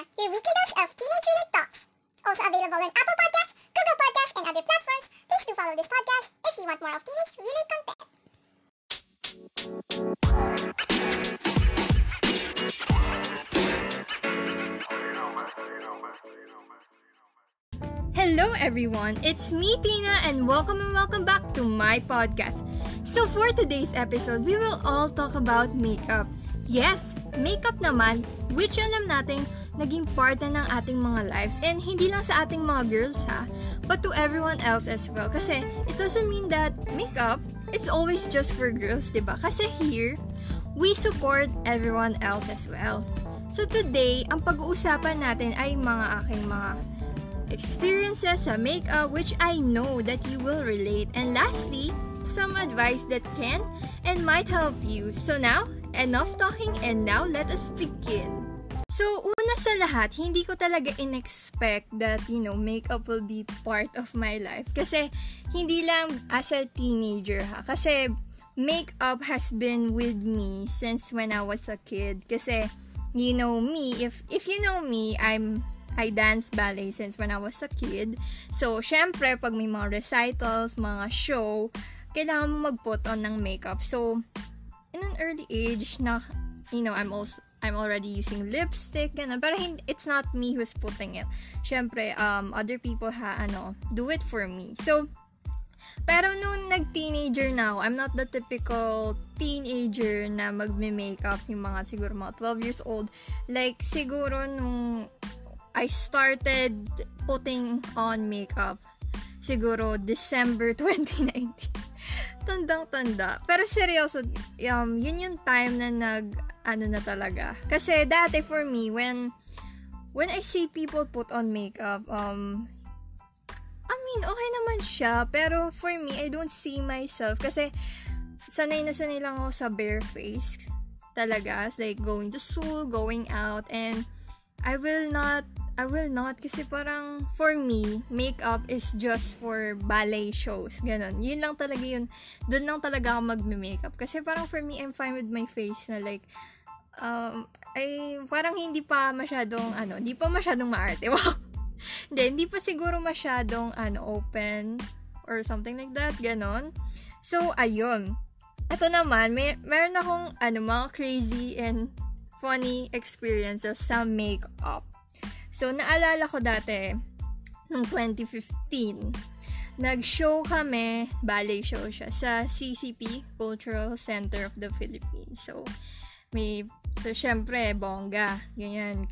Tina, your weekly dose of teenage-related talks. Also available on Apple Podcasts, Google Podcasts, and other platforms. Please do follow this podcast if you want more of teenage-related content. Hello everyone, it's me Tina and welcome and welcome back to my podcast. So for today's episode, we will all talk about makeup. Yes, makeup naman, which alam nating naging part na ng ating mga lives and hindi lang sa ating mga girls ha, but to everyone else as well. Kasi it doesn't mean that makeup is always just for girls, 'di ba? Kasi here, we support everyone else as well. So today, ang pag-uusapan natin ay mga aking mga experiences sa makeup which I know that you will relate. And lastly, some advice that can and might help you. So now, enough talking and now let us begin. So, una sa lahat, hindi ko talaga in-expect that, you know, makeup will be part of my life. Kasi, hindi lang as a teenager ha. Kasi, makeup has been with me since when I was a kid. Kasi, you know me, if if you know me, I'm I dance ballet since when I was a kid. So, syempre, pag may mga recitals, mga show, kailangan mo mag-put on ng makeup. So, in an early age na, you know, I'm also, I'm already using lipstick, ganun. Pero hindi, it's not me who's putting it. Syempre, um, other people ha, ano, do it for me. So, pero nung nag-teenager na ako, I'm not the typical teenager na magme-makeup yung mga siguro mga 12 years old. Like, siguro nung I started putting on makeup siguro December 2019. Tandang-tanda. Pero seryoso, um, yun yung time na nag, ano na talaga. Kasi dati for me, when, when I see people put on makeup, um, I mean, okay naman siya. Pero for me, I don't see myself. Kasi, sanay na sanay lang ako sa bare face. Talaga. It's like, going to school, going out, and I will not I will not kasi parang for me, makeup is just for ballet shows. Ganon. Yun lang talaga yun. Doon lang talaga ako magme-makeup. Kasi parang for me, I'm fine with my face na like, um, ay parang hindi pa masyadong, ano, hindi pa masyadong maarte. Wow. hindi, hindi pa siguro masyadong, ano, open or something like that. Ganon. So, ayun. Ito naman, may, meron akong, ano, mga crazy and funny experiences sa makeup. So, naalala ko dati, noong 2015, nag-show kami, ballet show siya, sa CCP, Cultural Center of the Philippines. So, may, so, syempre, bongga, ganyan.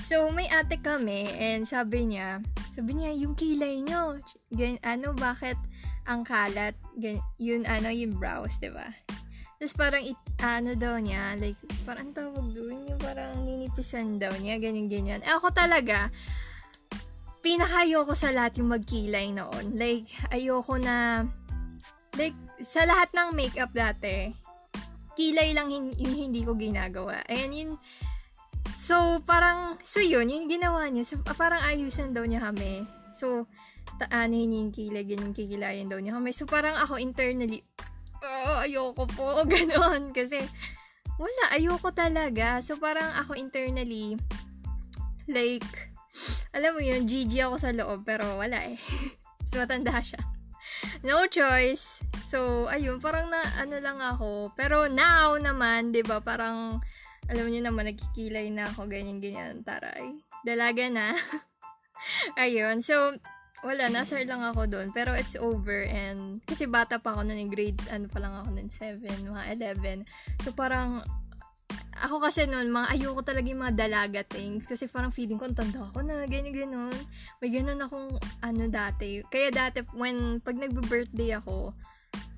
So, may ate kami, and sabi niya, sabi niya, yung kilay nyo, ganyan, ano, bakit ang kalat, ganyan, yun, ano, yung brows, ba? Tapos parang, it, ano daw niya, like, parang tawag doon, yung parang ninipisan daw niya, ganyan-ganyan. Eh, ako talaga, pinakayoko sa lahat yung magkilay noon. Like, ayoko na, like, sa lahat ng makeup dati, kilay lang hin- yung hindi ko ginagawa. Ayan, yun, so, parang, so yun, yung ginawa niya, so, parang ayusan daw niya kami. So, taanahin niya yung kilay, ganyan kikilayan daw niya kami. So, parang ako internally, oh, ayoko po, ganon. Kasi, wala, ayoko talaga. So, parang ako internally, like, alam mo yun, GG ako sa loob, pero wala eh. so, matanda siya. No choice. So, ayun, parang na, ano lang ako. Pero now naman, di ba parang, alam niyo naman, nagkikilay na ako, ganyan-ganyan, taray. Dalaga na. ayun, so, wala, nasar lang ako doon. Pero it's over and, kasi bata pa ako noon, grade, ano pa lang ako noon, 7, mga 11. So, parang, ako kasi noon, mga ayoko talaga yung mga dalaga things. Kasi parang feeling ko, tanda ako na, ganyan, ganyan. May ganun akong, ano, dati. Kaya dati, when, pag nagbe-birthday ako,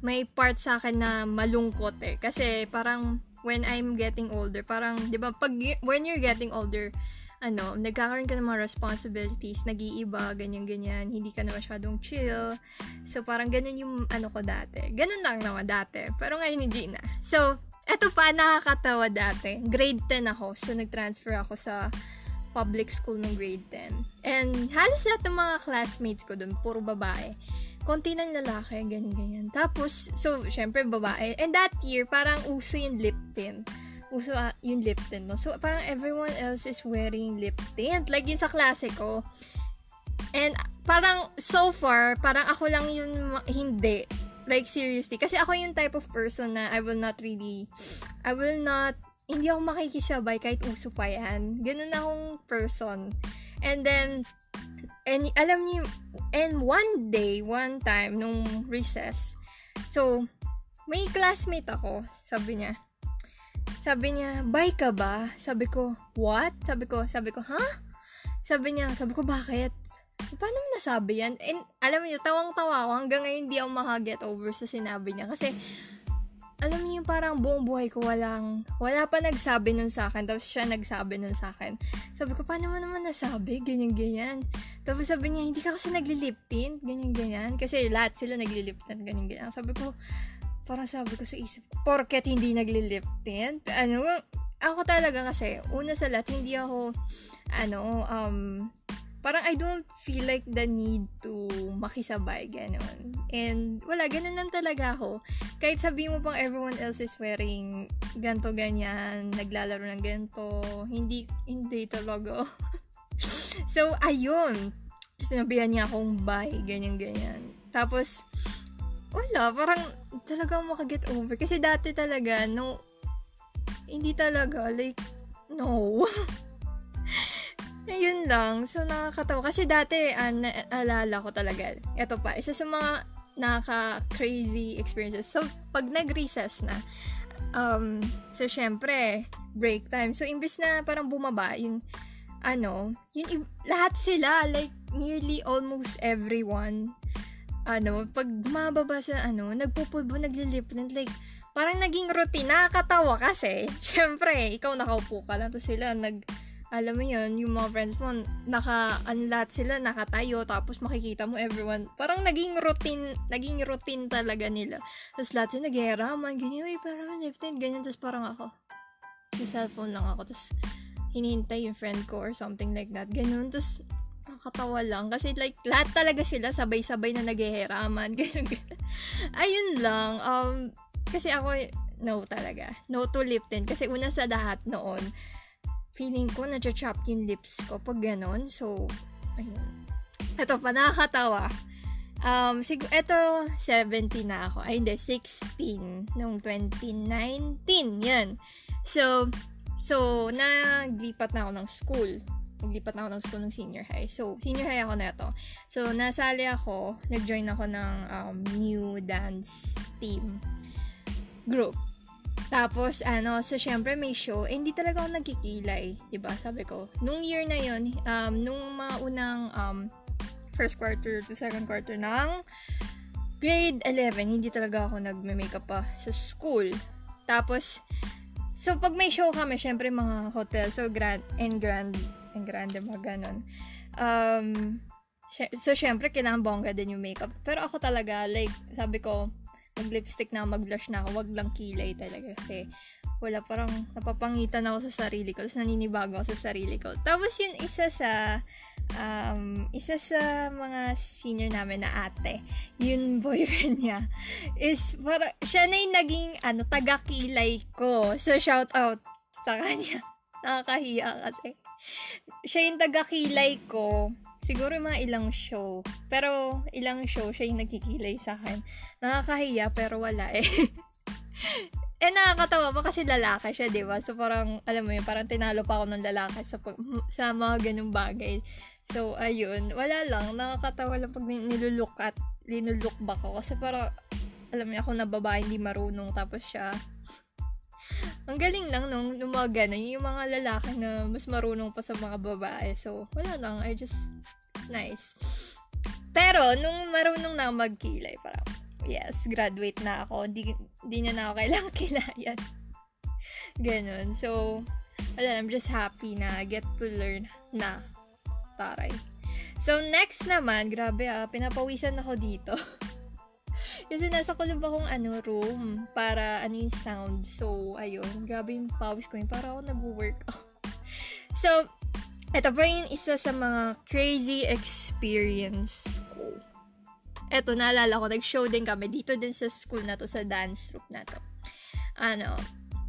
may part sa akin na malungkot eh. Kasi parang, when I'm getting older, parang, di ba, pag, when you're getting older, ano, nagkakaroon ka ng mga responsibilities, nag-iiba, ganyan-ganyan, hindi ka na masyadong chill. So, parang ganun yung ano ko dati. Ganun lang naman dati. Pero ngayon hindi na. So, eto pa, nakakatawa dati. Grade 10 ako. So, nag-transfer ako sa public school ng grade 10. And halos lahat ng mga classmates ko doon, puro babae. Konti ng lalaki, ganyan-ganyan. Tapos, so, syempre, babae. And that year, parang uso yung lip tint. uso uh, yung lip tint, no? So, parang everyone else is wearing lip tint. Like, yun sa klase ko. And, parang, so far, parang ako lang yung hindi. Like, seriously. Kasi ako yung type of person na I will not really, I will not, hindi ako makikisabay kahit uso pa yan. Ganun akong person. And then, and alam niyo, and one day, one time, nung recess, so, may classmate ako, sabi niya, sabi niya, bye ka ba? Sabi ko, what? Sabi ko, sabi ko, ha? Huh? Sabi niya, sabi ko, bakit? Paano mo nasabi yan? And, alam niyo, tawang-tawa ako. Hanggang ngayon, hindi ako makaget over sa sinabi niya. Kasi, alam niyo, parang buong buhay ko walang, wala pa nagsabi nun sa akin. Tapos siya nagsabi nun sa akin. Sabi ko, paano mo naman nasabi? Ganyan-ganyan. Tapos sabi niya, hindi ka kasi naglilip tint. Ganyan-ganyan. Kasi lahat sila naglilip tint. Ganyan-ganyan. Sabi ko, parang sabi ko sa isip ko, porket hindi nagli-lip tint? Ano, ako talaga kasi, una sa lahat, hindi ako, ano, um, parang I don't feel like the need to makisabay, gano'n. And, wala, ganun lang talaga ako. Kahit sabi mo pang everyone else is wearing ganto ganyan, naglalaro ng ganto, hindi, hindi talaga. so, ayun. Sinabihan niya akong bye, ganyan-ganyan. Tapos, wala, parang talaga makaget over. Kasi dati talaga, no, hindi talaga, like, no. Ayun lang. So, nakakatawa. Kasi dati, uh, naalala ko talaga. Ito pa, isa sa mga nakaka-crazy experiences. So, pag nag-recess na, um, so, syempre, break time. So, imbes na parang bumaba, yun, ano, yun, lahat sila, like, nearly almost everyone, ano, pag mababa sa ano, nagpupulbo, naglilip tint, like, parang naging routine. Nakakatawa kasi, syempre, ikaw nakaupo ka lang, tapos sila nag, alam mo yun, yung mga friends mo, naka, ano lahat sila, nakatayo, tapos makikita mo everyone, parang naging routine, naging routine talaga nila. Tapos lahat sila naghihiraman, ganyan, uy, parang tint, ganyan, tapos parang ako, sa cellphone lang ako, tapos hinihintay yung friend ko or something like that, ganun, tapos nakakatawa lang. Kasi like, lahat talaga sila sabay-sabay na naghihiraman. Ganun, ganun. Ayun lang. Um, kasi ako, no talaga. No to lip tint. Kasi una sa lahat noon, feeling ko na-chop yung lips ko pag ganon. So, ayun. Ito pa, nakakatawa. Um, sig- ito, 17 na ako. Ay, hindi, 16. Noong 2019. Yan. So, so, naglipat na ako ng school naglipat na ako ng school ng senior high. So, senior high ako na ito. So, nasali ako, nag-join ako ng um, new dance team group. Tapos, ano, so, syempre may show. Eh, hindi talaga ako nagkikilay. ba diba? Sabi ko. Nung year na yun, um, nung mga unang um, first quarter to second quarter ng grade 11, hindi talaga ako nagme-makeup pa sa school. Tapos, so, pag may show kami, syempre mga hotel, so grand and grand ang grande mga ganon. Um, so, syempre, kailangan bongga din yung makeup. Pero ako talaga, like, sabi ko, mag-lipstick na, mag-blush na ako, wag lang kilay talaga. Kasi, wala parang napapangitan ako sa sarili ko. Tapos naninibago ako sa sarili ko. Tapos yun, isa sa, um, isa sa mga senior namin na ate, yun boyfriend niya, is, para, siya na yung naging, ano, taga-kilay ko. So, shout out sa kanya. Nakakahiya kasi siya yung taga-kilay ko. Siguro mga ilang show. Pero ilang show siya yung nagkikilay sa akin. Nakakahiya pero wala eh. eh nakakatawa pa kasi lalaki siya, 'di ba? So parang alam mo yun, parang tinalo pa ako ng lalaki sa pag, sa mga ganung bagay. So ayun, wala lang, nakakatawa lang pag niluluk at linuluk back ako kasi para alam mo ako na babae hindi marunong tapos siya ang galing lang nung, nung mga ganun, yung mga lalaki na mas marunong pa sa mga babae. So, wala lang, I just, it's nice. Pero, nung marunong na magkilay, parang, yes, graduate na ako. Hindi, hindi niya na ako kailangang kilayan. Ganon. So, wala, I'm just happy na get to learn na. Taray. So, next naman, grabe ah, pinapawisan ako dito. Kasi nasa kulub akong ano, room para ano yung sound. So, ayun. Grabe yung pawis ko yun. Para ako nag-workout. so, ito pa yung isa sa mga crazy experience ko. Ito, naalala ko, nag-show din kami dito din sa school na to, sa dance troupe na to. Ano,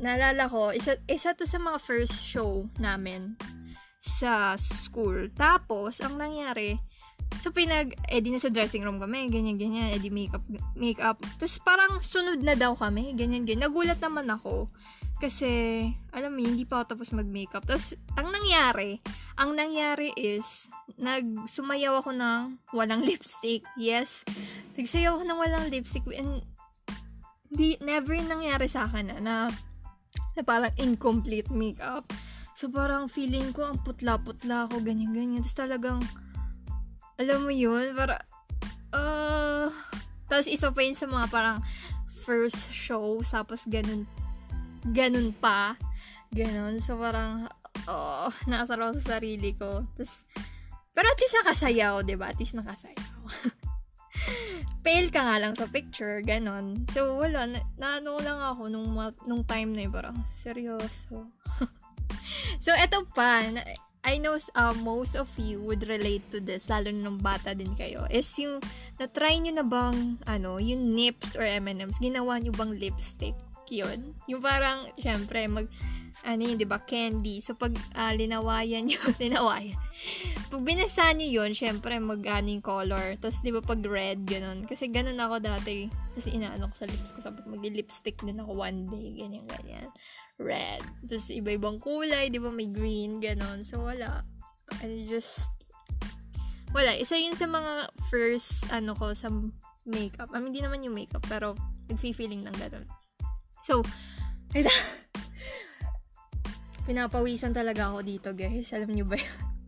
naalala ko, isa, isa to sa mga first show namin sa school. Tapos, ang nangyari, so pinag, eh di na sa dressing room kami, ganyan, ganyan, eh di makeup, makeup. Tapos parang sunod na daw kami, ganyan, ganyan. Nagulat naman ako. Kasi, alam mo, hindi pa ako tapos mag-makeup. Tapos, ang nangyari, ang nangyari is, nagsumayaw ako ng walang lipstick. Yes, nagsayaw ako ng walang lipstick. And, di, never nangyari sa akin na, na, na parang incomplete makeup. So, parang feeling ko, ang putla-putla ako, ganyan-ganyan. Tapos talagang, alam mo yun, para, uh, tapos isa pa yun sa mga parang first show, tapos ganun ganun pa. Ganun. So, parang, oh, nakasaraw sa sarili ko. Tapos, pero at least nakasayaw, ba diba? At least nakasayaw. Pale ka nga lang sa picture, ganun. So, wala. Na, naano lang ako nung, nung time na yun. Parang, seryoso. so, eto pa. Na, I know uh, most of you would relate to this, lalo nung bata din kayo, is yung, na-try nyo na bang, ano, yung nips or M&M's, ginawa nyo bang lipstick? yun. Yung parang, syempre, mag, ano yun, di ba, candy. So, pag uh, linawayan yun, linawayan. Pag binasa nyo yun, syempre, mag ano yung color. Tapos, di ba, pag red, ganun. Kasi ganun ako dati. Tapos, inaano ko sa lips ko. Sabi, mag-lipstick din ako one day. Ganyan, ganyan. Red. Tapos, iba-ibang kulay, di ba, may green, ganun. So, wala. And just, wala. Isa yun sa mga first, ano ko, sa makeup. I mean, hindi naman yung makeup, pero nag-feeling ng ganun. So, ito. Pinapawisan talaga ako dito, guys. Alam niyo ba yun?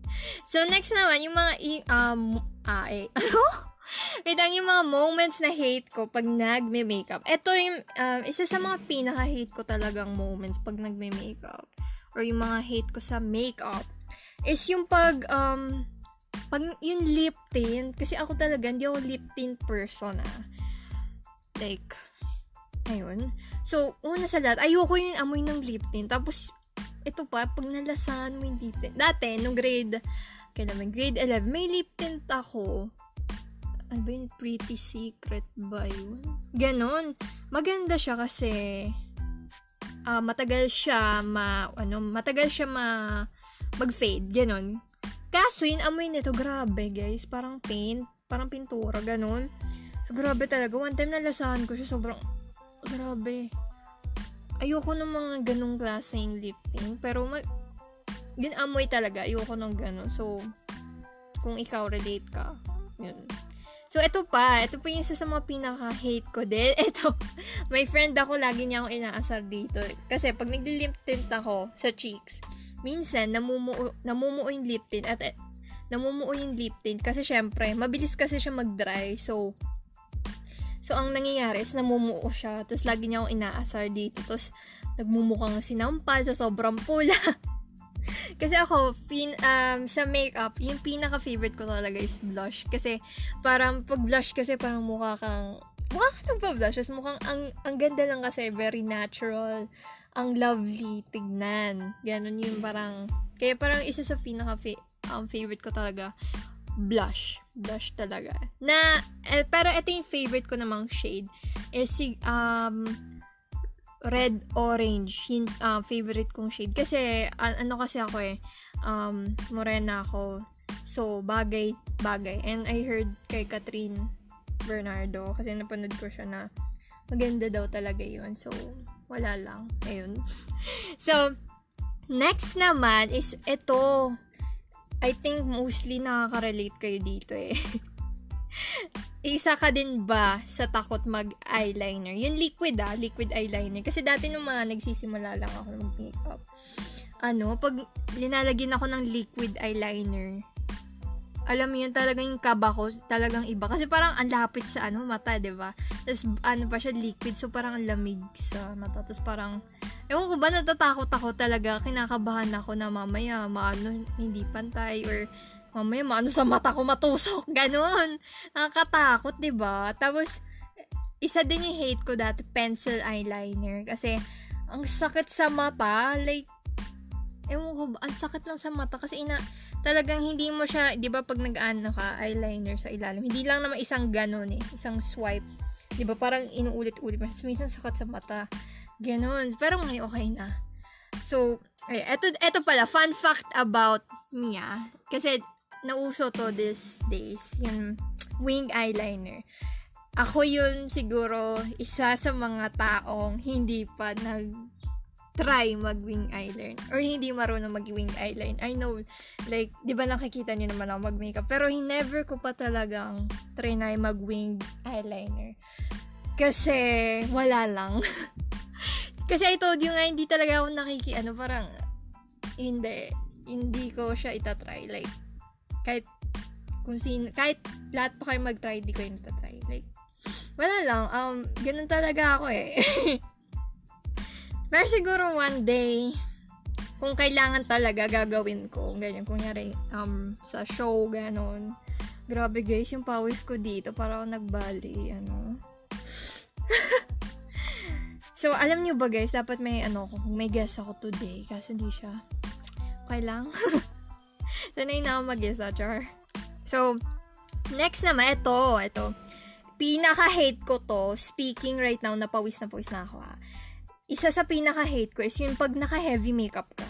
So, next naman, yung mga, i- um, ah, eh, ano? Wait lang, yung mga moments na hate ko pag nagme-makeup. Ito yung, um, isa sa mga pinaka-hate ko talagang moments pag nagme-makeup. Or yung mga hate ko sa makeup. Is yung pag, um, pag yung lip tint. Kasi ako talaga, hindi ako lip tint person, ah. Like, Ayun. So, una sa lahat, ayoko yung amoy ng lip tint. Tapos, ito pa, pag nalasahan mo yung lip tint. Dati, nung grade, kailan grade 11, may lip tint ako. Ano ba yun? Pretty Secret ba yun? Ganon. Maganda siya kasi uh, matagal siya ma, ano, matagal siya ma, mag-fade. Ganon. Kaso, yung amoy nito, grabe guys. Parang paint. Parang pintura. Ganon. So, grabe talaga. One time nalasahan ko siya, sobrang grabe. Ayoko ng mga ganong klaseng lip tint. Pero, mag, ginamoy talaga. Ayoko ng ganon. So, kung ikaw relate ka, yun. So, ito pa. Ito pa yung isa sa mga pinaka-hate ko din. Ito, my friend ako, lagi niya akong inaasar dito. Kasi, pag nagli-lip tint ako sa cheeks, minsan, namumuo, namumuo yung lip tint. At, eh, namumuo yung lip tint. Kasi, syempre, mabilis kasi siya mag-dry. So, So, ang nangyayari is namumuo siya. Tapos, lagi niya akong inaasar dito. Tapos, nagmumukhang sinampal sa sobrang pula. Kasi ako, pin, um, sa makeup, yung pinaka-favorite ko talaga is blush. Kasi, parang, pag blush kasi, parang mukha kang, mukha ka nagpa-blush. Tapos, mukhang, ang, ang ganda lang kasi, very natural. Ang lovely tignan. Ganon yung parang, kaya parang isa sa pinaka-favorite um, ko talaga blush. Blush talaga. Na, eh, pero ito yung favorite ko namang shade. Is um, red orange. Yung uh, favorite kong shade. Kasi uh, ano kasi ako eh um morena ako. So bagay bagay. And I heard kay Catherine Bernardo kasi napanood ko siya na maganda daw talaga yun. So wala lang. Ayun. So next naman is ito. I think mostly nakaka-relate kayo dito eh. Isa ka din ba sa takot mag-eyeliner? Yung liquid ah, liquid eyeliner. Kasi dati nung mga nagsisimula lang ako mag-makeup, ano, pag linalagyan ako ng liquid eyeliner, alam mo yun, talagang yung kaba ko, talagang iba. Kasi parang ang lapit sa ano, mata, ba diba? Tapos ano pa siya, liquid, so parang ang lamig sa mata. Tapos parang, ewan ko ba, natatakot ako talaga. Kinakabahan ako na mamaya, maano, hindi pantay, or mamaya maano sa mata ko matusok. Ganon. Nakakatakot, ba diba? Tapos, isa din yung hate ko dati, pencil eyeliner. Kasi, ang sakit sa mata, like, ewan ko, ang sakit lang sa mata kasi ina, talagang hindi mo siya, di ba pag nag-ano ka, eyeliner sa ilalim, hindi lang naman isang ganon eh, isang swipe. Di ba parang inuulit-ulit mo. Minsan sakit sa mata. Ganon. Pero ngayon, okay na. So, eh, eto, eto pala, fun fact about Mia. Kasi, nauso to these days, yung wing eyeliner. Ako yun siguro isa sa mga taong hindi pa nag try mag-wing eyeliner or hindi marunong mag-wing eyeliner. I know, like, di ba nakikita niyo naman ako mag-makeup, pero never ko pa talagang try na mag-wing eyeliner. Kasi, wala lang. Kasi I told you nga, hindi talaga ako nakiki, ano, parang, hindi, hindi ko siya itatry. Like, kahit, kung sino, kahit lahat pa kayo mag-try, hindi ko yun itatry. Like, wala lang, um, ganun talaga ako eh. Pero siguro one day, kung kailangan talaga gagawin ko, ganyan, kunyari, um, sa show, ganon. Grabe guys, yung pawis ko dito, para ako nagbali, ano. so, alam niyo ba guys, dapat may, ano, kung may guest ako today, kaso hindi siya. Okay lang. Sanay na ako mag-guest, Char. So, next naman, ito, ito. Pinaka-hate ko to, speaking right now, na pawis na pawis na ako, ha isa sa pinaka-hate ko is yung pag naka-heavy makeup ka.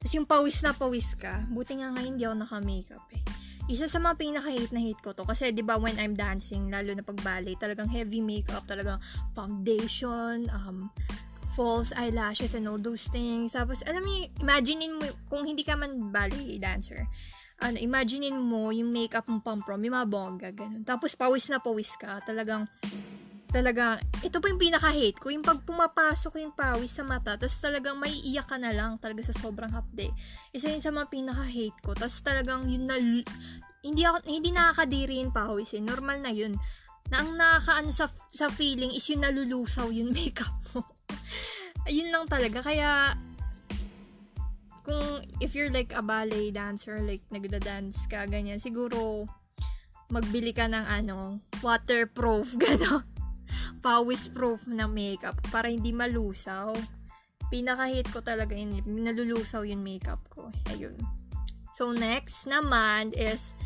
Tapos yung pawis na pawis ka. Buti nga ngayon hindi ako naka-makeup eh. Isa sa mga pinaka-hate na hate ko to. Kasi di ba when I'm dancing, lalo na pag ballet, talagang heavy makeup, talagang foundation, um, false eyelashes and all those things. Tapos, alam mo, imaginein mo, kung hindi ka man ballet dancer, ano, imaginein mo yung makeup mo pang prom, yung mga bongga, ganun. Tapos, pawis na pawis ka. Talagang, talaga, ito pa yung pinaka-hate ko, yung pag pumapasok yung pawis sa mata, tapos talagang may iyak ka na lang talaga sa sobrang hapde. Isa yun sa mga pinaka-hate ko. Tapos talagang yun na, hindi, ako, hindi nakakadiri yung pawis eh. Normal na yun. Na ang nakakaano sa, sa feeling is yung nalulusaw yung makeup mo. Ayun lang talaga. Kaya, kung if you're like a ballet dancer, like nagda-dance ka, ganyan, siguro, magbili ka ng ano, waterproof, gano'n pawis proof na makeup para hindi malusaw. Pinaka-hit ko talaga yun. Nalulusaw yung makeup ko. Ayun. So, next naman is,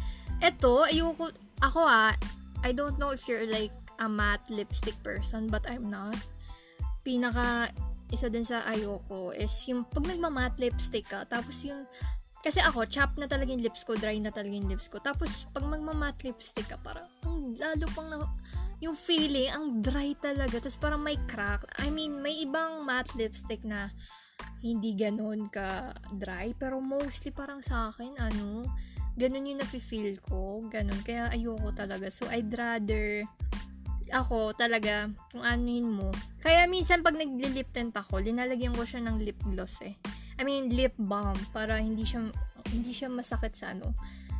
eto, ayoko, ako ah, I don't know if you're like a matte lipstick person, but I'm not. Pinaka, isa din sa ayoko is yung pag nagma-matte lipstick ka, tapos yung, kasi ako, chap na talaga yung lips ko, dry na talaga yung lips ko. Tapos, pag magma-matte lipstick ka, parang, lalo pang na, yung feeling, ang dry talaga. Tapos parang may crack. I mean, may ibang matte lipstick na hindi ganon ka dry. Pero mostly parang sa akin, ano, ganon yung nafe-feel ko. Ganon. Kaya ayoko talaga. So, I'd rather ako talaga, kung anuin mo. Kaya minsan pag nagli-lip tint ako, linalagyan ko siya ng lip gloss eh. I mean, lip balm para hindi siya hindi siya masakit sa ano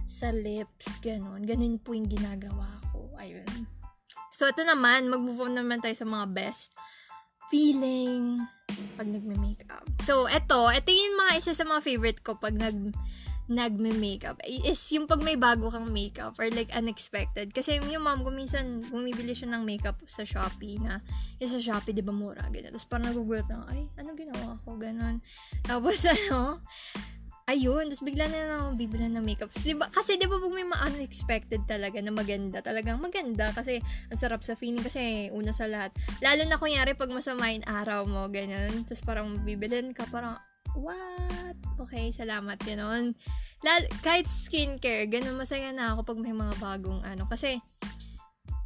sa lips, ganun. Ganun po yung ginagawa ko. Ayun. So, ito naman, mag-move on naman tayo sa mga best feeling pag nagme-makeup. So, ito, ito yung mga isa sa mga favorite ko pag nag nagme-makeup is yung pag may bago kang makeup or like unexpected. Kasi yung mom ko minsan bumibili siya ng makeup sa Shopee na yung sa Shopee, di ba mura, ganyan. Tapos parang nagugulat na, ay, ano ginawa ko, ganun. Tapos ano, ayun, tapos bigla na lang ako bibila ng makeup. Diba, kasi di ba pag may unexpected talaga na maganda, talagang maganda kasi ang sarap sa feeling kasi una sa lahat. Lalo na kunyari pag masama yung araw mo, ganyan. Tapos parang bibilin ka, parang, what? Okay, salamat, gano'n. Lalo, kahit skincare, ganun masaya na ako pag may mga bagong ano. Kasi,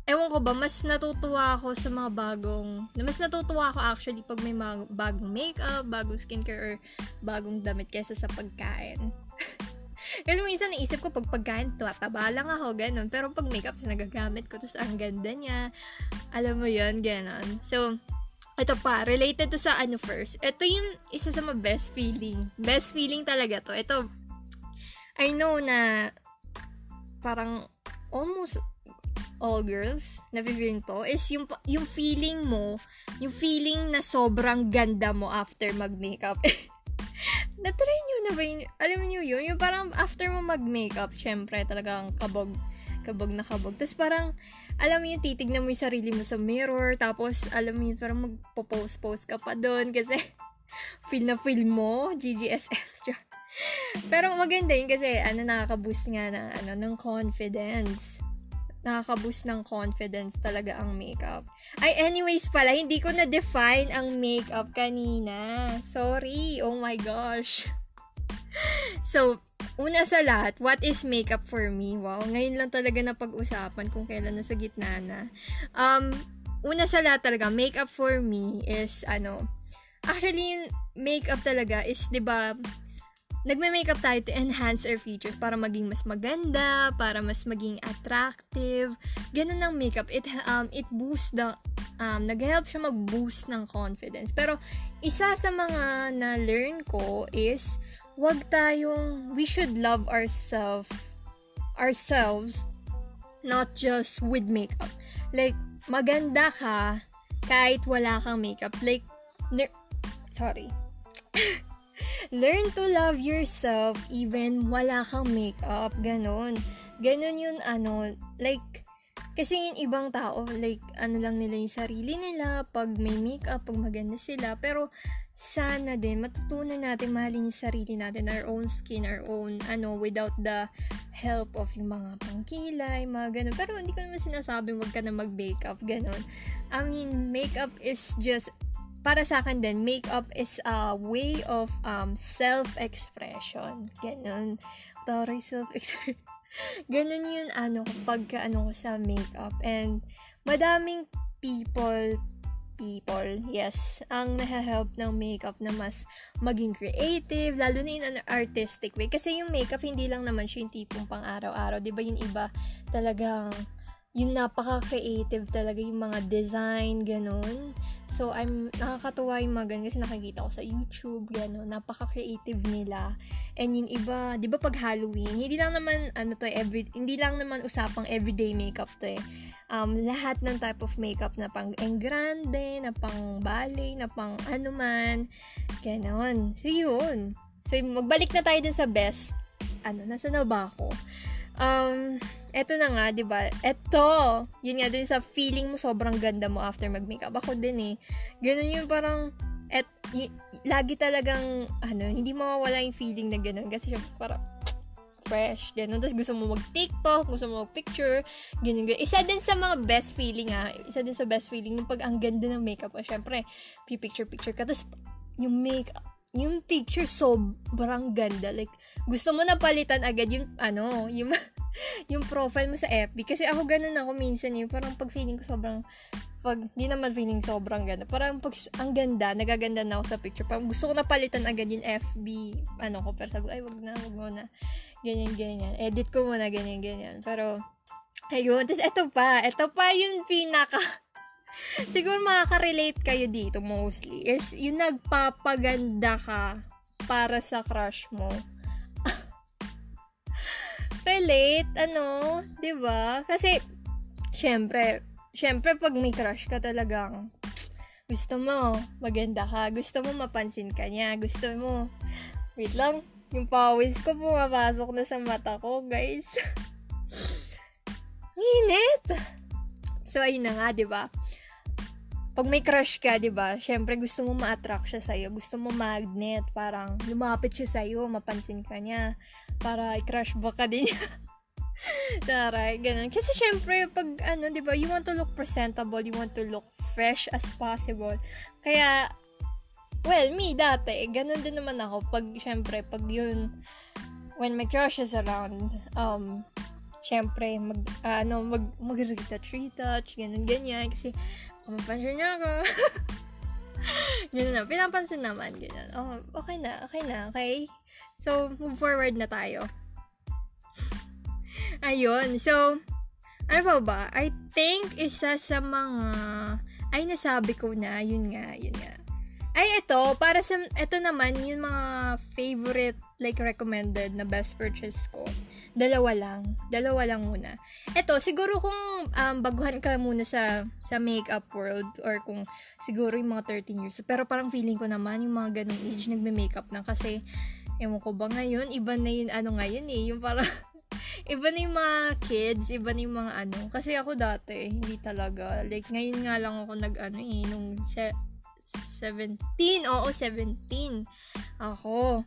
ewan ko ba, mas natutuwa ako sa mga bagong, mas natutuwa ako actually pag may mga bagong makeup, bagong skincare, or bagong damit kesa sa pagkain. Kasi minsan naisip ko pag pagkain, tuwataba lang ako, ganun. Pero pag makeup, nagagamit ko, tapos ang ganda niya. Alam mo yon ganun. So, ito pa, related to sa ano first. Ito yung isa sa mga best feeling. Best feeling talaga to. Ito, I know na parang almost all girls na feeling to is yung yung feeling mo, yung feeling na sobrang ganda mo after mag-makeup. Na-try nyo na ba yun? Alam niyo yun? Yung parang after mo mag-makeup, syempre talagang kabog, kabog na kabog. Tapos parang, alam mo yung titignan mo yung sarili mo sa mirror, tapos alam mo yun, parang magpo-post-post ka pa doon kasi feel na feel mo, GGSF. Pero maganda yun kasi ano nakaka-boost nga ng ano ng confidence nakaka-boost ng confidence talaga ang makeup. Ay, anyways pala, hindi ko na-define ang makeup kanina. Sorry. Oh my gosh. so, una sa lahat, what is makeup for me? Wow, ngayon lang talaga na pag-usapan kung kailan nasa gitna na. Um, una sa lahat talaga, makeup for me is, ano, actually, yung makeup talaga is, di ba, nagme-makeup tayo to enhance our features para maging mas maganda, para mas maging attractive. Ganun ang makeup. It, um, it boosts the, um, nag-help siya mag-boost ng confidence. Pero, isa sa mga na-learn ko is, wag tayong, we should love ourselves, ourselves, not just with makeup. Like, maganda ka kahit wala kang makeup. Like, ner- sorry. Learn to love yourself even wala kang makeup. Ganon. Ganon yun, ano, like, kasi yung ibang tao, like, ano lang nila yung sarili nila, pag may makeup, pag maganda sila, pero, sana din, matutunan natin mahalin yung sarili natin, our own skin, our own, ano, without the help of yung mga pangkilay, mga ganun. Pero hindi ko naman sinasabi, wag ka na mag-makeup, ganun. I mean, makeup is just para sa akin din, makeup is a way of um, self-expression. Ganon. Taray self-expression. Ganon yun, ano, pagka, ano ko sa makeup. And, madaming people, people, yes, ang nahahelp ng makeup na mas maging creative, lalo na in an artistic way. Kasi yung makeup, hindi lang naman siya yung tipong pang araw-araw. Ba yung iba talagang yung napaka-creative talaga yung mga design, ganun. So, I'm, nakakatuwa yung mga ganun kasi nakikita ko sa YouTube, ganun. Napaka-creative nila. And yung iba, di ba pag Halloween, hindi lang naman, ano to, every, hindi lang naman usapang everyday makeup to eh. Um, lahat ng type of makeup na pang engrande, na pang ballet, na pang ano man, ganun. So, yun. So, magbalik na tayo dun sa best. Ano, nasa na ba ako? Um, eto na nga, 'di ba? Eto, yun nga din sa feeling mo sobrang ganda mo after mag-makeup. Ako din eh. Ganun yung parang et y- lagi talagang ano, hindi mawawala yung feeling na ganun kasi siya parang fresh, ganun. Tapos gusto mo mag-TikTok, gusto mo mag-picture, ganyan, ganyan. Isa din sa mga best feeling ha, isa din sa best feeling yung pag ang ganda ng makeup mo. Syempre, picture-picture ka. Tapos, yung makeup, yung picture sobrang ganda. Like, gusto mo na palitan agad yung, ano, yung, yung profile mo sa FB. Kasi ako ganun ako minsan yung parang pag feeling ko sobrang, pag, di naman feeling sobrang ganda. Parang pag, ang ganda, nagaganda na ako sa picture. Parang gusto ko na palitan agad yung FB, ano ko, pero sabi ko, ay, wag na, wag na. Ganyan, ganyan. Edit ko muna, ganyan, ganyan. Pero, ayun. Tapos, eto pa, eto pa yung pinaka, siguro makaka-relate kayo dito mostly is yung nagpapaganda ka para sa crush mo. Relate, ano, 'di ba? Kasi syempre, syempre pag may crush ka talagang gusto mo maganda ka, gusto mo mapansin ka niya, gusto mo wait lang, yung pawis ko pumapasok na sa mata ko, guys. Init! So, ayun na nga, 'di ba? pag may crush ka, 'di ba? Syempre gusto mo ma-attract siya sa iyo, gusto mo magnet, parang lumapit siya sa iyo, mapansin ka niya para i-crush ba ka din niya. Ganun. Kasi syempre, pag ano, 'di ba, you want to look presentable, you want to look fresh as possible. Kaya well, me dati, ganun din naman ako pag syempre pag yun when my crush is around, um syempre mag uh, ano mag mag retouch ganun ganyan kasi Mapansin niya ako. Ganun na. Pinapansin naman. Ganun. Oh, okay na. Okay na. Okay? So, move forward na tayo. Ayun. So, ano pa ba? I think isa sa mga ay nasabi ko na, yun nga, yun nga. Ay, ito, para sa, ito naman, yung mga favorite, like, recommended na best purchase ko. Dalawa lang. Dalawa lang muna. Ito, siguro kung um, baguhan ka muna sa, sa makeup world, or kung siguro yung mga 13 years. Pero parang feeling ko naman, yung mga ganong age, nagme-makeup na. Kasi, ewan ko ba ngayon, iba na yung ano ngayon eh, yung parang, iba na yung mga kids, iba na yung mga ano. Kasi ako dati, hindi talaga. Like, ngayon nga lang ako nag, ano eh, nung se- 17. Oo, 17. Ako.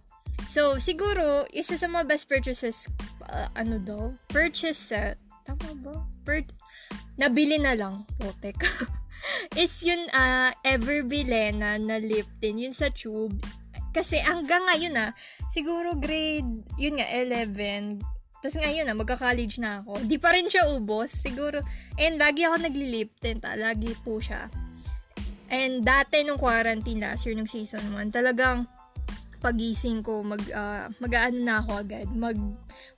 So, siguro, isa sa mga best purchases, uh, ano daw? Purchase set. tama ba? Per, nabili na lang, potek. is yun, uh, Everbilena na lip tint, yun sa tube. Kasi hanggang ngayon ah, siguro grade, yun nga, 11, tapos ngayon na, magka-college na ako. Di pa rin siya ubos. Siguro, and lagi ako nagli-lip tint, ah. lagi po siya. And dati nung quarantine last year, nung season 1, talagang pagising ko, mag, uh, mag-ano na ako agad. Mag,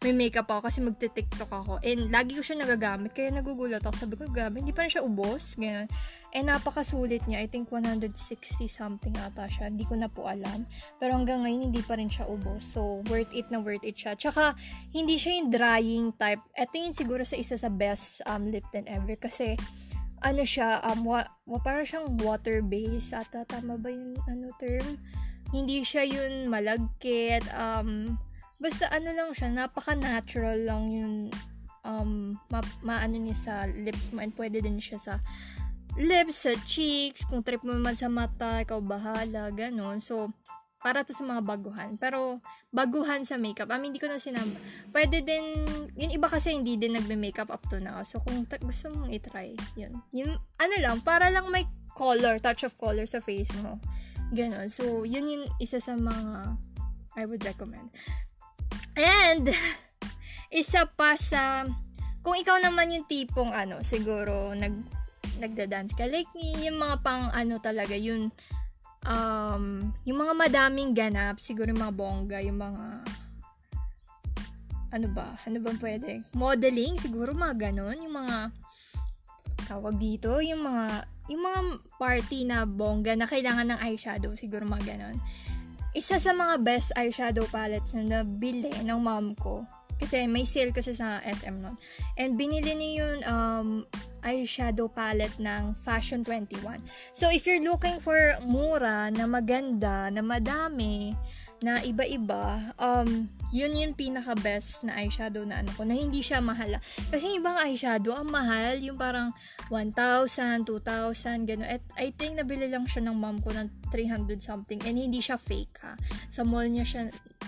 may makeup ako kasi magte-tiktok ako. And lagi ko siya nagagamit. Kaya nagugulat ako. Sabi ko, gabi, hindi pa rin siya ubos. Ganyan. And napakasulit niya. I think 160 something ata siya. Hindi ko na po alam. Pero hanggang ngayon, hindi pa rin siya ubos. So, worth it na worth it siya. Tsaka, hindi siya yung drying type. Ito yung siguro sa isa sa best um, lip tint ever. Kasi, ano siya, um, wa, wa, para siyang water-based. Ata, tama ba yung ano term? Hindi siya yun malagkit. Um, basta ano lang siya, napaka-natural lang yung um, ma, maano niya sa lips mo and pwede din siya sa lips, sa cheeks, kung trip mo man sa mata, ikaw bahala, ganun. So, para to sa mga baguhan. Pero, baguhan sa makeup, I mean, hindi ko na sinabi. Pwede din, yung iba kasi hindi din nagbe-makeup up to now. So, kung ta- gusto mong itry, yun. Yung, ano lang, para lang may color, touch of color sa face mo. Ganon. So, yun yung isa sa mga I would recommend. And, isa pa sa, kung ikaw naman yung tipong ano, siguro, nag, nagda-dance ka, like yung mga pang ano talaga, yung, um, yung mga madaming ganap, siguro yung mga bongga, yung mga, ano ba, ano ba pwede? Modeling, siguro mga ganon, yung mga, tawag dito, yung mga yung mga party na bongga na kailangan ng eyeshadow, siguro mga ganon. Isa sa mga best eyeshadow palettes na nabili ng mom ko, kasi may sale kasi sa SM nun. And binili niya yung um, eyeshadow palette ng Fashion 21. So, if you're looking for mura, na maganda, na madami, na iba-iba, um, yun yung pinaka-best na eyeshadow na ano ko, na hindi siya mahal. Kasi ibang eyeshadow, ang mahal, yung parang 1,000, 2,000, gano'n. At I think nabili lang siya ng mom ko ng 300 something and hindi siya fake ha. Sa mall niya siya,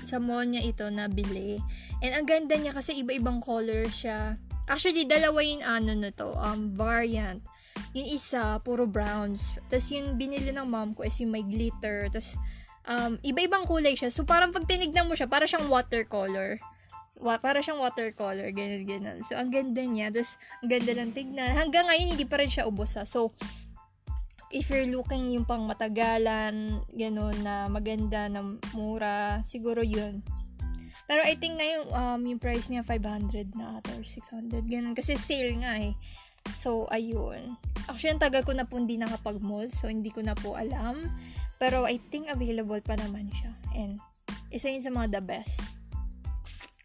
sa mall niya ito nabili. And ang ganda niya kasi iba-ibang color siya. Actually, dalawa yung ano na to, um, variant. Yung isa, puro browns. Tapos yung binili ng mom ko is yung may glitter. Tapos, um, iba-ibang kulay siya. So, parang pag tinignan mo siya, para siyang watercolor. Wa, para siyang watercolor, ganyan, ganyan. So, ang ganda niya. Tapos, ang ganda lang tignan. Hanggang ngayon, hindi pa rin siya ubos ha. So, if you're looking yung pang matagalan, ganun, na maganda, na mura, siguro yun. Pero I think ngayon, um, yung price niya 500 na or 600, ganun. Kasi sale nga eh. So, ayun. Actually, ang tagal ko na po hindi nakapag-mall, so hindi ko na po alam. Pero I think available pa naman siya. And isa yun sa mga the best.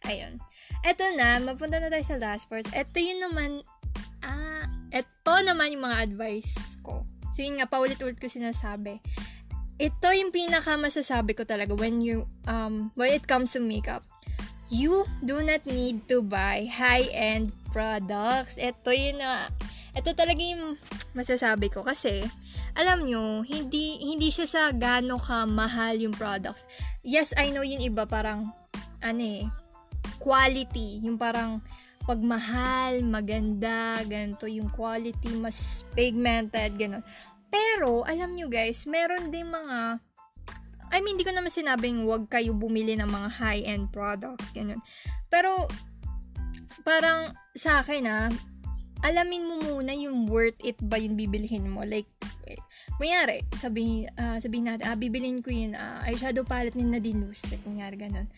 Ayun. Eto na, mapunta na tayo sa last parts. Eto yun naman, ah, eto naman yung mga advice ko. So yun nga, paulit-ulit ko sinasabi. Ito yung pinaka masasabi ko talaga when you, um, when it comes to makeup. You do not need to buy high-end products. Ito yun na, ito talaga yung masasabi ko kasi, alam nyo, hindi, hindi siya sa gano ka mahal yung products. Yes, I know yung iba parang, ano eh, quality. Yung parang, pagmahal, maganda, ganito yung quality, mas pigmented, ganun. Pero, alam nyo guys, meron din mga, I mean, hindi ko naman sinabing wag kayo bumili ng mga high-end products, ganun. Pero, parang, sa akin ah, alamin mo muna yung worth it ba yung bibilihin mo. Like, kunyari, sabihin, uh, sabihin natin, ah, bibilin ko yun, uh, eyeshadow palette ni Nadine Lustre, kunyari ganun.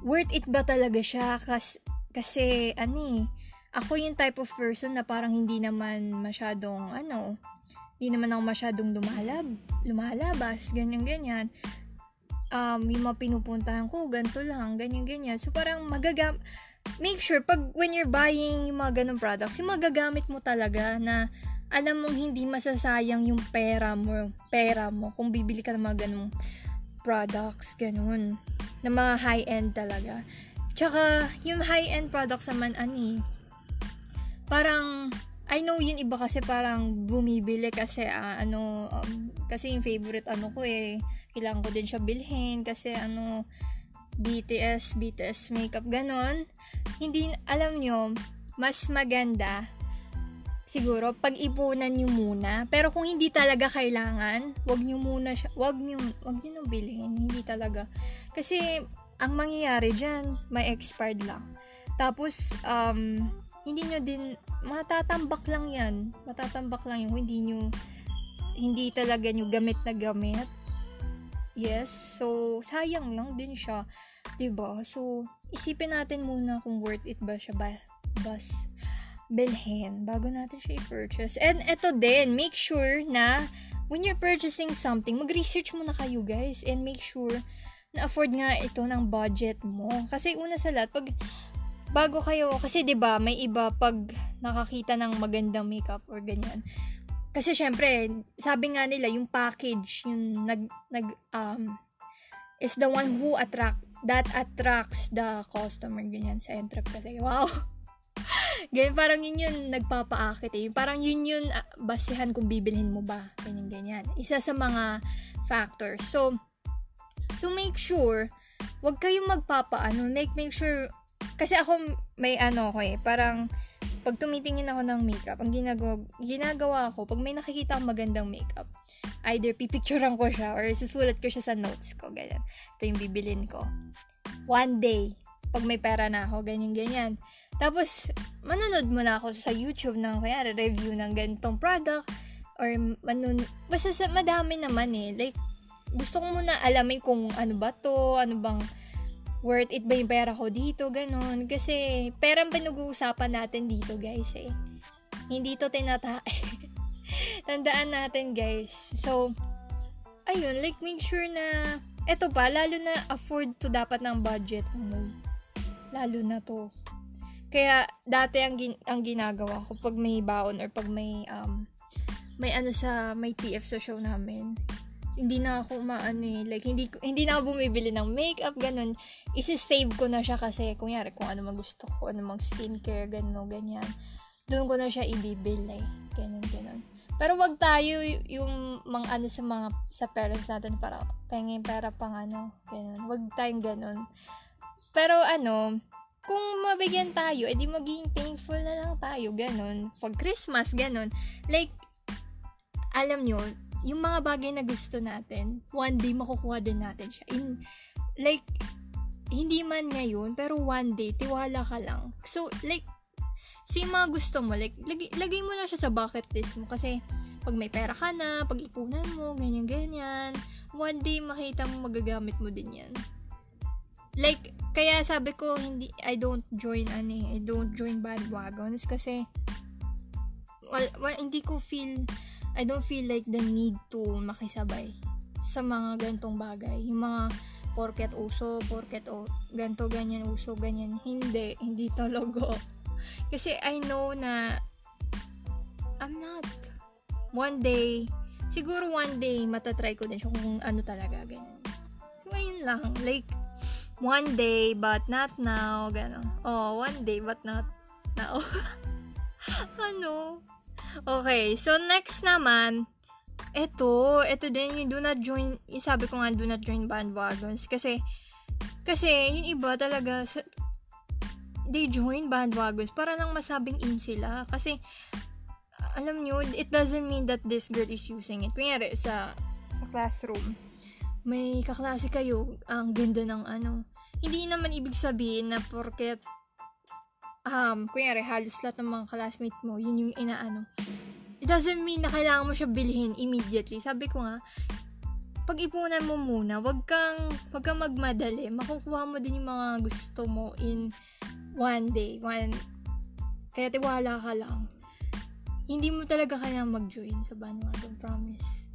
Worth it ba talaga siya? Kas, kasi, ani, eh, ako yung type of person na parang hindi naman masyadong, ano, hindi naman ako masyadong lumalab, lumalabas, ganyan-ganyan. Um, yung mga pinupuntahan ko, ganito lang, ganyan-ganyan. So, parang magagam, make sure, pag when you're buying yung mga ganong products, yung magagamit mo talaga na alam mong hindi masasayang yung pera mo, pera mo kung bibili ka ng mga ganong products, ganun. Na mga high-end talaga. Tsaka, yung high-end products naman, ani, parang, I know yun iba kasi parang bumibili kasi uh, ano, um, kasi yung favorite ano ko eh, kailangan ko din siya bilhin kasi ano, BTS, BTS makeup, ganon. Hindi, alam nyo, mas maganda siguro pag-ipunan nyo muna. Pero kung hindi talaga kailangan, wag nyo muna siya, wag nyo, wag nyo nang bilhin. Hindi talaga. Kasi, ang mangyayari dyan, may expired lang. Tapos, um, hindi nyo din, matatambak lang yan. Matatambak lang yung hindi nyo, hindi talaga nyo gamit na gamit. Yes, so, sayang lang din siya. 'di ba So, isipin natin muna kung worth it ba siya ba, bas bilhin bago natin siya i-purchase. And ito din, make sure na when you're purchasing something, mag-research muna kayo guys and make sure na afford nga ito ng budget mo. Kasi una sa lahat, pag bago kayo, kasi 'di ba may iba pag nakakita ng magandang makeup or ganyan. Kasi syempre, sabi nga nila yung package, yung nag nag um is the one who attract that attracts the customer ganyan sa entrep kasi. Wow. ganyan, parang yun yun nagpapaakit eh. Parang yun yun uh, basihan kung bibilhin mo ba. Ganyan, ganyan. Isa sa mga factors. So, so make sure, wag kayong magpapaano. Make, make sure, kasi ako may ano ko eh, parang, pag tumitingin ako ng makeup, ang ginagawa, ginagawa ko, pag may nakikita akong magandang makeup, either pipicturean ko siya or susulat ko siya sa notes ko, ganyan. Ito yung bibilin ko. One day, pag may pera na ako, ganyan-ganyan. Tapos, manunod mo na ako sa YouTube ng kaya review ng ganitong product or manun basta sa madami naman eh. Like, gusto ko muna alamin kung ano ba to, ano bang worth it ba yung pera ko dito, ganun. Kasi, perang pinag-uusapan natin dito, guys, eh. Hindi to tinata... Tandaan natin, guys. So, ayun, like, make sure na, eto pa, lalo na afford to dapat ng budget mo. Lalo na to. Kaya dati ang gin- ang ginagawa ko pag may baon or pag may um may ano sa may TF sa show namin. Hindi na ako maano eh, like hindi hindi na ako bumibili ng makeup ganun. Isi-save ko na siya kasi kung yari kung ano mang gusto ko, ano mang skincare, ganun, ganyan. Doon ko na siya ibibili. Ganun, ganun. Pero wag tayo yung mga ano sa mga sa parents natin para pengin pera pang ano, ganun. Wag tayong ganun. Pero ano, kung mabigyan tayo, edi maging thankful na lang tayo, ganun. Pag Christmas, ganun. Like, alam nyo, yung mga bagay na gusto natin, one day makukuha din natin siya. In, like, hindi man ngayon, pero one day, tiwala ka lang. So, like, si mga gusto mo, like, lagay, lagay mo na siya sa bucket list mo. Kasi, pag may pera ka na, pag ipunan mo, ganyan-ganyan, one day makita mo magagamit mo din yan. Like, kaya sabi ko, hindi, I don't join, ano eh, I don't join bandwagons kasi, well, well, hindi ko feel, I don't feel like the need to makisabay sa mga gantong bagay. Yung mga porket uso, porket o, ganto, ganyan, uso, ganyan. Hindi, hindi talaga. Kasi I know na I'm not. One day, siguro one day, matatry ko din siya kung ano talaga, ganyan. So, ayun lang. Like, one day, but not now, gano'n. Oh, one day, but not now. ano? Okay, so next naman, ito, ito din yung do not join, yung sabi ko nga, do not join bandwagons. Kasi, kasi, yung iba talaga, they join bandwagons para lang masabing in sila. Kasi, alam nyo, it doesn't mean that this girl is using it. Kunyari, sa, sa classroom, may kaklase kayo, ang ganda ng ano. Hindi naman ibig sabihin na porket um, kunyari, halos lahat ng mga classmate mo, yun yung inaano. It doesn't mean na kailangan mo siya bilhin immediately. Sabi ko nga, pag-ipunan mo muna, wag kang, wag kang magmadali. Makukuha mo din yung mga gusto mo in one day. One, kaya tiwala ka lang. Hindi mo talaga kailangan mag-join sa bandwagon, promise.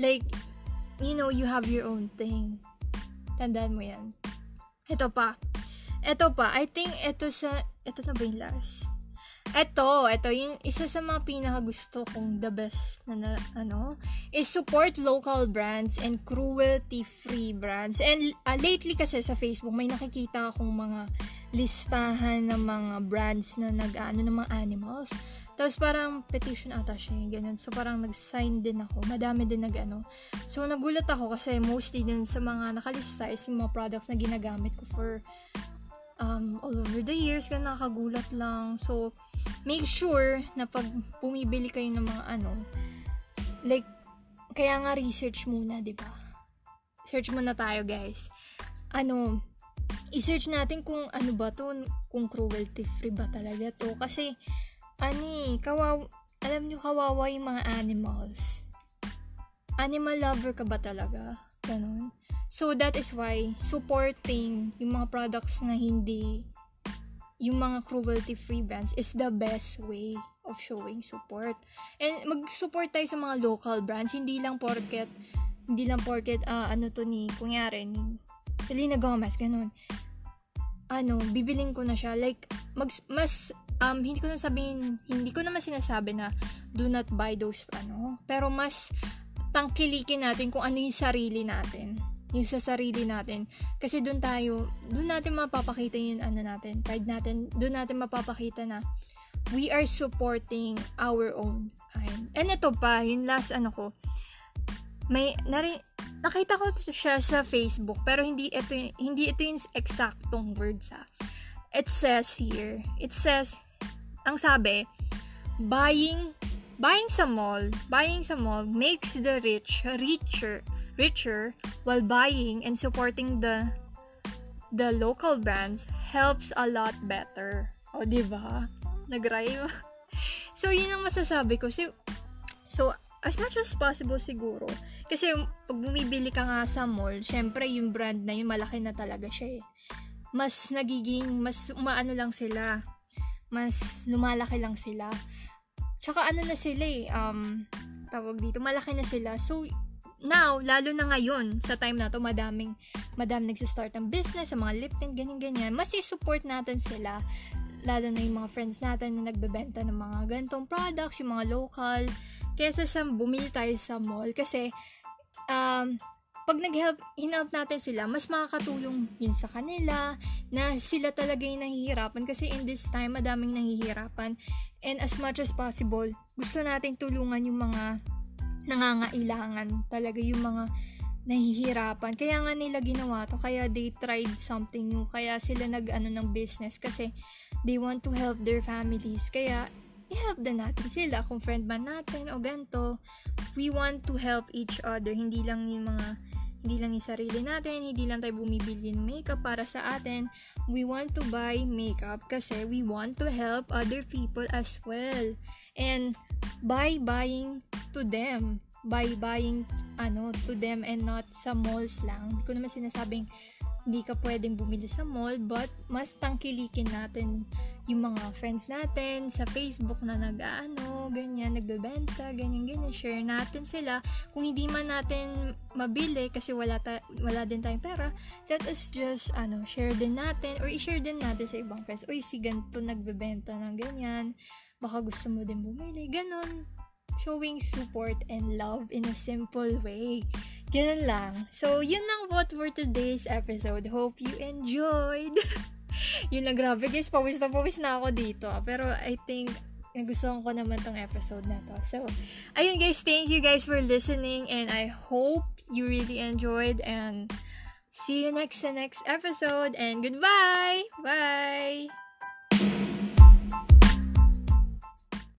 Like, you know, you have your own thing. Tandaan mo yan. Ito pa. Ito pa. I think ito sa... Ito na ba yung last? Ito, ito, yung isa sa mga pinaka gusto kong the best na, na ano, is support local brands and cruelty-free brands. And uh, lately kasi sa Facebook, may nakikita akong mga listahan ng mga brands na nag-ano ng mga animals. Tapos parang petition ata siya, ganyan. So parang nag-sign din ako. Madami din nag-ano. So nagulat ako kasi mostly din sa mga nakalista is yung mga products na ginagamit ko for um, all over the years ka nakagulat lang. So, make sure na pag pumibili kayo ng mga ano, like, kaya nga research muna, di ba? Search muna tayo, guys. Ano, i-search natin kung ano ba to, kung cruelty free ba talaga to. Kasi, ani, kawaw, alam nyo, kawawa yung mga animals. Animal lover ka ba talaga? Ganon. So, that is why supporting yung mga products na hindi yung mga cruelty-free brands is the best way of showing support. And mag-support tayo sa mga local brands, hindi lang porket hindi lang porket uh, ano to ni kunyari ni Selena Gomez ganun. Ano, bibiling ko na siya like mag, mas um hindi ko na sabihin, hindi ko naman sinasabi na do not buy those ano, pero mas tangkilikin natin kung ano yung sarili natin yung sa sarili natin. Kasi doon tayo, doon natin mapapakita yung ano natin, pride natin, doon natin mapapakita na we are supporting our own kind. And ito pa, yung last ano ko, may, nari, nakita ko siya sa Facebook, pero hindi ito, hindi ito yung exactong words ha. It says here, it says, ang sabi, buying, buying sa mall, buying sa mall makes the rich richer richer while buying and supporting the the local brands helps a lot better. O, di ba? Nag-rhyme. so, yun ang masasabi ko. So, so, as much as possible siguro. Kasi, pag bumibili ka nga sa mall, syempre, yung brand na yun, malaki na talaga siya eh. Mas nagiging, mas umaano lang sila. Mas lumalaki lang sila. Tsaka ano na sila eh, um, tawag dito, malaki na sila. So, now, lalo na ngayon, sa time na to, madaming, madaming nagsistart ng business, sa mga lip tint, ganyan-ganyan, mas i-support natin sila, lalo na yung mga friends natin na nagbebenta ng mga gantong products, yung mga local, kesa sa bumili tayo sa mall. Kasi, um, pag nag-help, hinhelp natin sila, mas makakatulong yun sa kanila, na sila talaga yung nahihirapan. Kasi in this time, madaming nahihirapan. And as much as possible, gusto natin tulungan yung mga nangangailangan talaga yung mga nahihirapan. Kaya nga nila ginawa to. Kaya they tried something new. Kaya sila nag-ano ng business. Kasi they want to help their families. Kaya i-help din natin sila. Kung friend man natin o ganto. We want to help each other. Hindi lang yung mga hindi lang yung sarili natin, hindi lang tayo bumibili ng makeup para sa atin. We want to buy makeup kasi we want to help other people as well. And by buying to them, by buying ano to them and not sa malls lang. Hindi ko naman sinasabing hindi ka pwedeng bumili sa mall, but mas tangkilikin natin yung mga friends natin sa Facebook na nag-ano, ganyan, nagbebenta, ganyan, ganyan, share natin sila. Kung hindi man natin mabili kasi wala, ta- wala din tayong pera, let us just, ano, share din natin or i-share din natin sa ibang friends. Uy, si ganito nagbebenta ng ganyan, baka gusto mo din bumili, ganon. Showing support and love in a simple way. Ganun lang. So, yun lang what for today's episode. Hope you enjoyed. yun lang, grabe guys. Pawis na pawis na ako dito. Pero I think nagustuhan ko naman tong episode na to. So, ayun guys, thank you guys for listening and I hope you really enjoyed and see you next the next episode and goodbye! Bye!